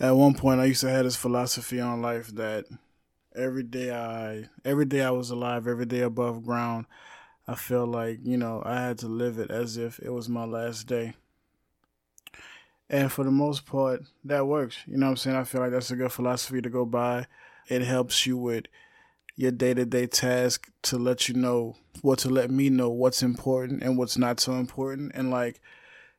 At one point, I used to have this philosophy on life that every day I, every day I was alive, every day above ground, I felt like you know I had to live it as if it was my last day. And for the most part, that works. You know what I'm saying? I feel like that's a good philosophy to go by. It helps you with your day to day task to let you know what to let me know what's important and what's not so important. And like,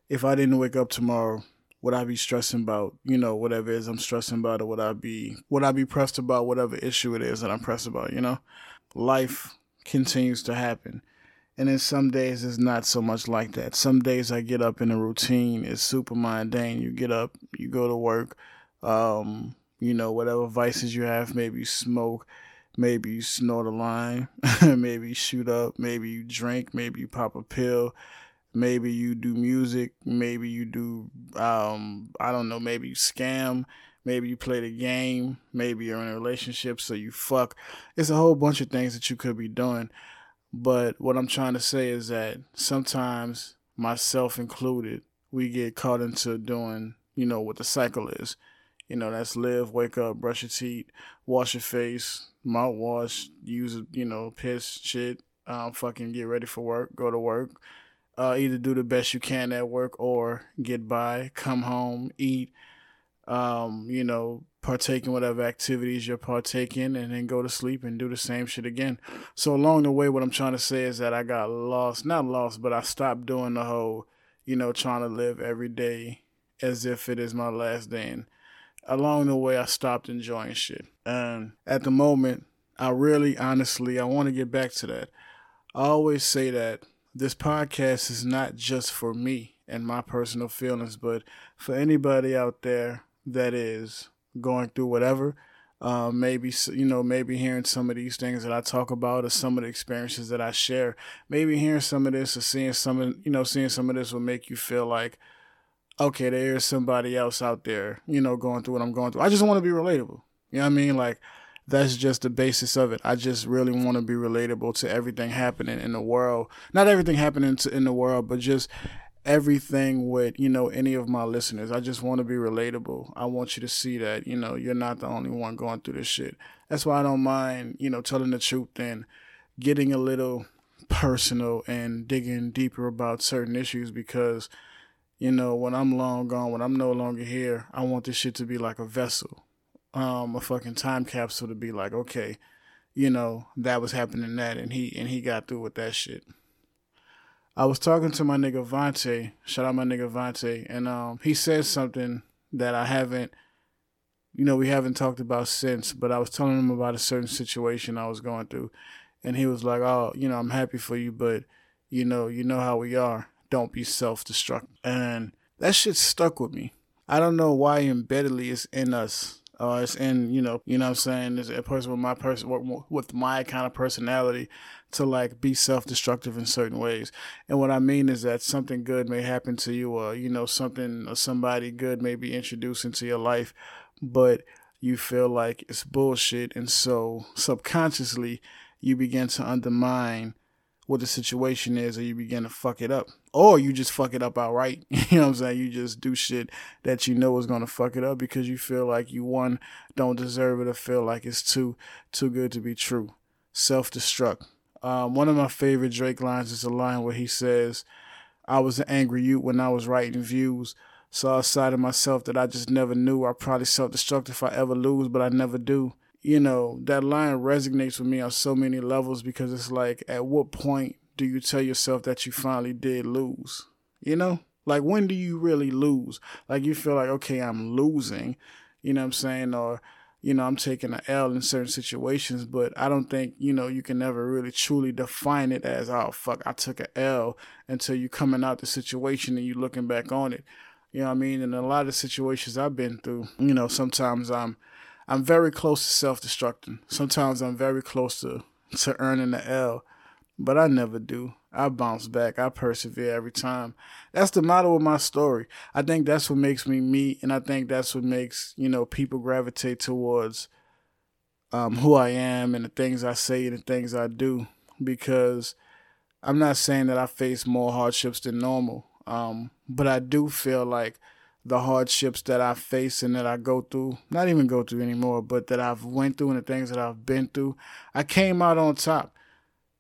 if I didn't wake up tomorrow, would I be stressing about, you know, whatever it is I'm stressing about, or would I be would I be pressed about whatever issue it is that I'm pressed about, you know? Life continues to happen. And then some days it's not so much like that. Some days I get up in a routine, it's super mundane. You get up, you go to work, um, you know, whatever vices you have, maybe you smoke, maybe you snort a line, maybe you shoot up, maybe you drink, maybe you pop a pill, maybe you do music, maybe you do um I don't know, maybe you scam, maybe you play the game, maybe you're in a relationship so you fuck. It's a whole bunch of things that you could be doing. But what I'm trying to say is that sometimes myself included, we get caught into doing, you know, what the cycle is. You know, that's live, wake up, brush your teeth, wash your face, mouthwash, use, you know, piss, shit, um, fucking get ready for work, go to work, uh, either do the best you can at work or get by, come home, eat, um, you know, partake in whatever activities you're partaking, and then go to sleep and do the same shit again. So along the way, what I'm trying to say is that I got lost, not lost, but I stopped doing the whole, you know, trying to live every day as if it is my last day. And along the way, I stopped enjoying shit. And at the moment, I really, honestly, I want to get back to that. I always say that this podcast is not just for me and my personal feelings, but for anybody out there that is going through whatever. Uh, maybe you know, maybe hearing some of these things that I talk about, or some of the experiences that I share. Maybe hearing some of this, or seeing some of you know, seeing some of this will make you feel like, okay, there is somebody else out there, you know, going through what I'm going through. I just want to be relatable. You know what I mean? Like that's just the basis of it. I just really want to be relatable to everything happening in the world. Not everything happening to, in the world, but just everything with, you know, any of my listeners. I just want to be relatable. I want you to see that, you know, you're not the only one going through this shit. That's why I don't mind, you know, telling the truth and getting a little personal and digging deeper about certain issues because, you know, when I'm long gone, when I'm no longer here, I want this shit to be like a vessel um, a fucking time capsule to be like, okay, you know, that was happening that and he and he got through with that shit. I was talking to my nigga Vante, shout out my nigga Vante, and um he said something that I haven't you know, we haven't talked about since, but I was telling him about a certain situation I was going through. And he was like, Oh, you know, I'm happy for you, but you know, you know how we are. Don't be self destructive. And that shit stuck with me. I don't know why embeddedly it's in us uh, it's in you know you know what I'm saying? Is a person with my person with my kind of personality to like be self-destructive in certain ways. And what I mean is that something good may happen to you or you know something or somebody good may be introduced into your life but you feel like it's bullshit. And so subconsciously you begin to undermine what the situation is or you begin to fuck it up. Or you just fuck it up outright. You know what I'm saying? You just do shit that you know is gonna fuck it up because you feel like you one don't deserve it or feel like it's too too good to be true. Self destruct. Um, one of my favorite Drake lines is a line where he says, I was an angry youth when I was writing views. Saw a side of myself that I just never knew. I probably self destruct if I ever lose, but I never do you know, that line resonates with me on so many levels because it's like, at what point do you tell yourself that you finally did lose? You know? Like, when do you really lose? Like, you feel like, okay, I'm losing, you know what I'm saying? Or, you know, I'm taking an L in certain situations, but I don't think, you know, you can never really truly define it as, oh, fuck, I took an L until you're coming out the situation and you're looking back on it. You know what I mean? And a lot of situations I've been through, you know, sometimes I'm, I'm very close to self destructing. Sometimes I'm very close to, to earning the L, but I never do. I bounce back. I persevere every time. That's the motto of my story. I think that's what makes me me, and I think that's what makes, you know, people gravitate towards um, who I am and the things I say and the things I do. Because I'm not saying that I face more hardships than normal, um, but I do feel like the hardships that I face and that I go through, not even go through anymore, but that I've went through and the things that I've been through, I came out on top.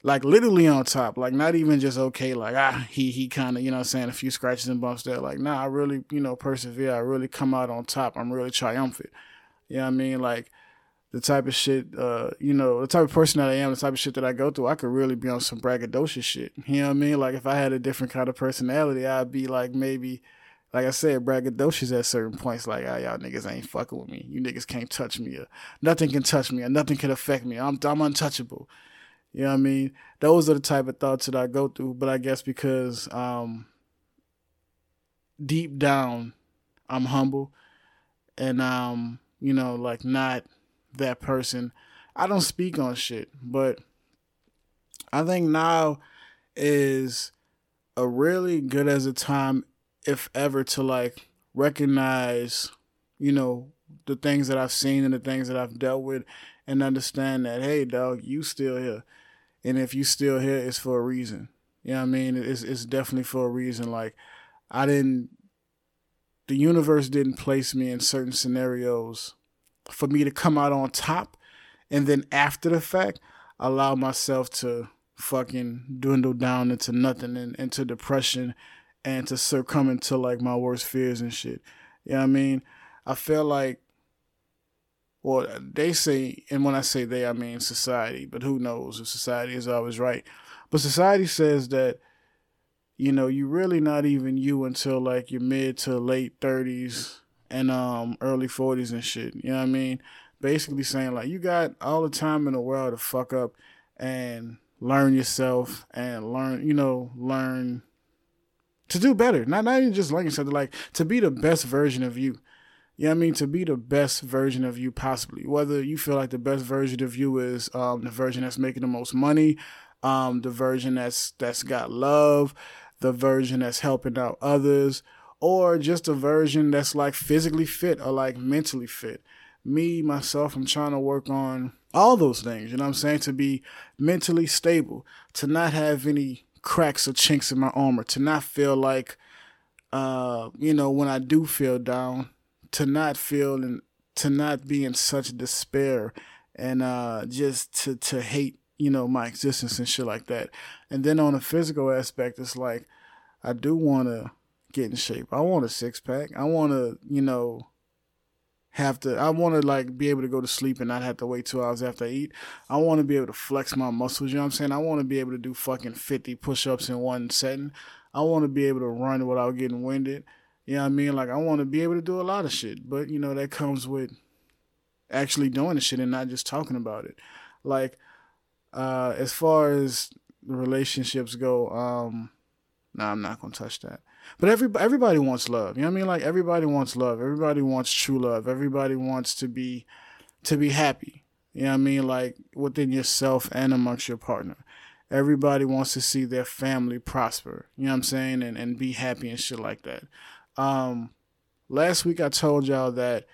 Like literally on top, like not even just okay, like ah he he kind of you know what I'm saying a few scratches and bumps there, like nah I really you know persevere, I really come out on top, I'm really triumphant, you know what I mean like the type of shit, uh, you know, the type of person that I am, the type of shit that I go through, I could really be on some braggadocious shit. You know what I mean? Like if I had a different kind of personality, I'd be like maybe, like I said, braggadocious at certain points. Like, ah, y'all niggas ain't fucking with me. You niggas can't touch me. Or nothing can touch me. Or nothing can affect me. I'm I'm untouchable. You know what I mean? Those are the type of thoughts that I go through. But I guess because um, deep down, I'm humble, and um, you know, like not that person. I don't speak on shit, but I think now is a really good as a time, if ever, to like recognize, you know, the things that I've seen and the things that I've dealt with and understand that, hey, dog, you still here. And if you still here, it's for a reason. You know what I mean? It's, it's definitely for a reason. Like, I didn't, the universe didn't place me in certain scenarios for me to come out on top and then after the fact allow myself to fucking dwindle down into nothing and into depression and to succumb into like my worst fears and shit. You know what I mean? I feel like well, they say, and when I say they, I mean society, but who knows if society is always right. But society says that, you know, you're really not even you until like your mid to late 30s and um early 40s and shit. You know what I mean? Basically saying like you got all the time in the world to fuck up and learn yourself and learn, you know, learn to do better. Not not even just learn yourself, like to be the best version of you. You know I mean? To be the best version of you possibly. Whether you feel like the best version of you is um, the version that's making the most money, um, the version that's that's got love, the version that's helping out others, or just a version that's like physically fit or like mentally fit. Me, myself, I'm trying to work on all those things, you know what I'm saying? To be mentally stable, to not have any cracks or chinks in my armor, to not feel like, uh, you know, when I do feel down, to not feel and to not be in such despair and uh, just to, to hate, you know, my existence and shit like that. And then on a physical aspect, it's like, I do want to get in shape. I want a six pack. I want to, you know, have to. I want to like be able to go to sleep and not have to wait two hours after I eat. I want to be able to flex my muscles. You know what I'm saying? I want to be able to do fucking 50 push-ups in one setting. I want to be able to run without getting winded. You know what I mean? Like I want to be able to do a lot of shit, but you know that comes with actually doing the shit and not just talking about it. Like uh as far as relationships go, um nah, I'm not gonna touch that. But every everybody wants love. You know what I mean? Like everybody wants love. Everybody wants true love. Everybody wants to be to be happy. You know what I mean? Like within yourself and amongst your partner. Everybody wants to see their family prosper. You know what I'm saying? And and be happy and shit like that. Um last week I told y'all that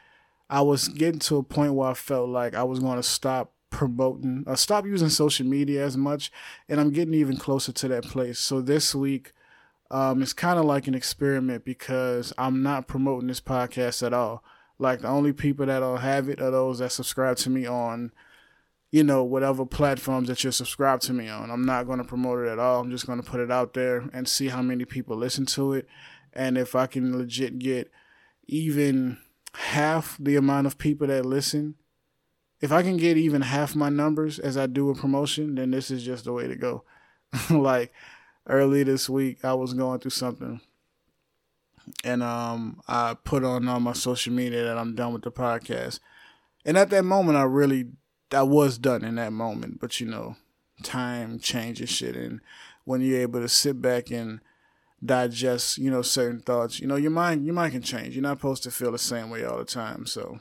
I was getting to a point where I felt like I was going to stop promoting, uh, stop using social media as much, and I'm getting even closer to that place. So this week, um, it's kind of like an experiment because I'm not promoting this podcast at all. Like the only people that'll have it are those that subscribe to me on, you know, whatever platforms that you're subscribed to me on. I'm not going to promote it at all. I'm just going to put it out there and see how many people listen to it, and if I can legit get even half the amount of people that listen. If I can get even half my numbers as I do a promotion, then this is just the way to go. like early this week I was going through something and um I put on on my social media that I'm done with the podcast. And at that moment I really I was done in that moment, but you know, time changes shit and when you're able to sit back and digest, you know, certain thoughts, you know, your mind your mind can change. You're not supposed to feel the same way all the time. So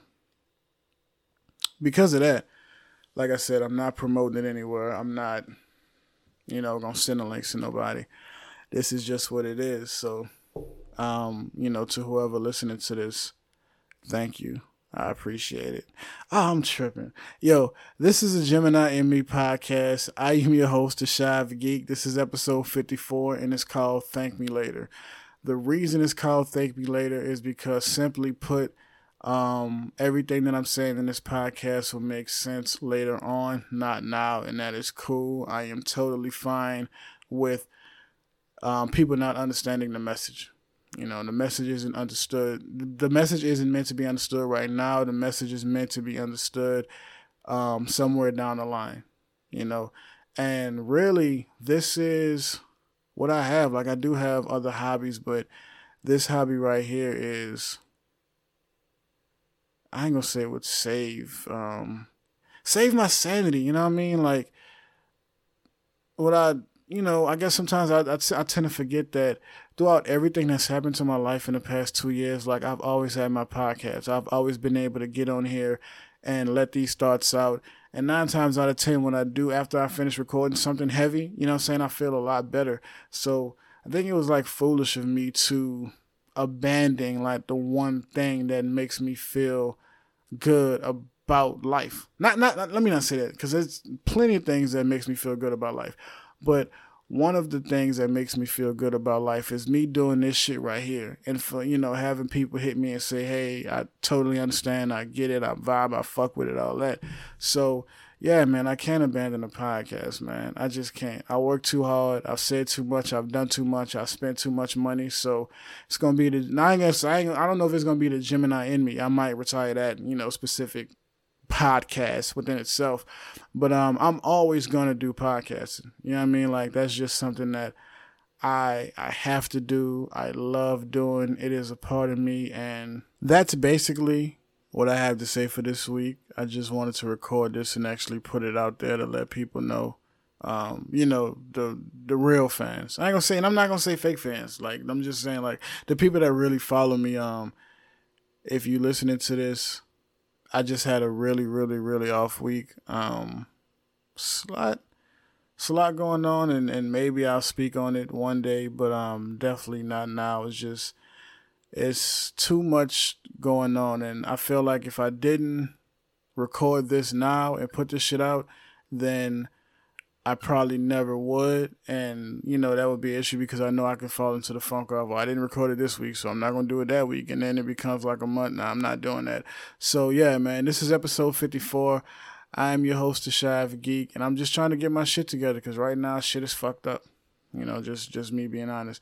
because of that, like I said, I'm not promoting it anywhere. I'm not you know, gonna send the links to nobody. This is just what it is. So, um, you know, to whoever listening to this, thank you. I appreciate it. Oh, I'm tripping. Yo, this is a Gemini in Me podcast. I am your host, the Shy Geek. This is episode 54, and it's called Thank Me Later. The reason it's called Thank Me Later is because simply put, um, everything that I'm saying in this podcast will make sense later on, not now, and that is cool. I am totally fine with um, people not understanding the message. You know, the message isn't understood. The message isn't meant to be understood right now. The message is meant to be understood um, somewhere down the line. You know, and really, this is what I have. Like, I do have other hobbies, but this hobby right here is I ain't gonna say it would save um save my sanity, you know what I mean? Like what I you know, I guess sometimes I, I, I tend to forget that throughout everything that's happened to my life in the past two years, like I've always had my podcast. I've always been able to get on here and let these thoughts out. And nine times out of ten, when I do, after I finish recording something heavy, you know I'm saying, I feel a lot better. So I think it was like foolish of me to abandon like the one thing that makes me feel good about life. Not, not, not let me not say that because there's plenty of things that makes me feel good about life. But one of the things that makes me feel good about life is me doing this shit right here. And for, you know, having people hit me and say, hey, I totally understand. I get it. I vibe. I fuck with it, all that. So, yeah, man, I can't abandon the podcast, man. I just can't. I work too hard. I've said too much. I've done too much. I've spent too much money. So it's gonna be the. I guess I, I don't know if it's gonna be the Gemini in me. I might retire that, you know, specific podcast within itself. But um, I'm always gonna do podcasting. You know what I mean? Like that's just something that I I have to do. I love doing. It is a part of me, and that's basically what I have to say for this week. I just wanted to record this and actually put it out there to let people know. Um, you know, the the real fans. I ain't gonna say and I'm not gonna say fake fans. Like I'm just saying like the people that really follow me, um, if you listening to this, I just had a really, really, really off week. Um it's a lot it's a lot going on and, and maybe I'll speak on it one day, but um definitely not now. It's just it's too much going on and I feel like if I didn't record this now and put this shit out, then I probably never would. And, you know, that would be an issue because I know I could fall into the funk of, well, I didn't record it this week, so I'm not going to do it that week. And then it becomes like a month. Now I'm not doing that. So, yeah, man, this is episode 54. I am your host, the Shy Geek, and I'm just trying to get my shit together because right now shit is fucked up. You know, just just me being honest.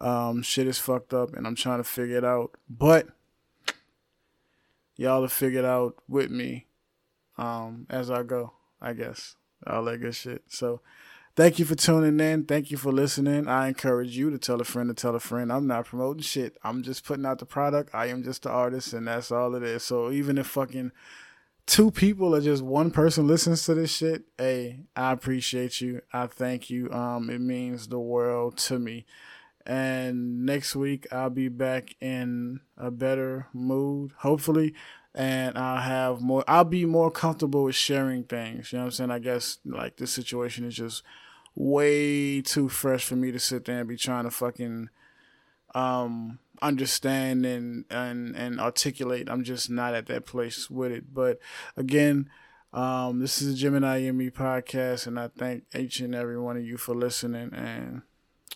Um, shit is fucked up, and I'm trying to figure it out. But y'all have figured out with me um, as I go, I guess. All that good shit. So thank you for tuning in. Thank you for listening. I encourage you to tell a friend to tell a friend. I'm not promoting shit. I'm just putting out the product. I am just the artist and that's all it is. So even if fucking two people or just one person listens to this shit, hey, I appreciate you. I thank you. Um, it means the world to me. And next week I'll be back in a better mood, hopefully and I'll have more I'll be more comfortable with sharing things. You know what I'm saying? I guess like this situation is just way too fresh for me to sit there and be trying to fucking um understand and and and articulate. I'm just not at that place with it. But again, um this is a Gemini in Me podcast and I thank each and every one of you for listening and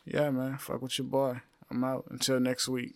yeah man, fuck with your boy. I'm out until next week.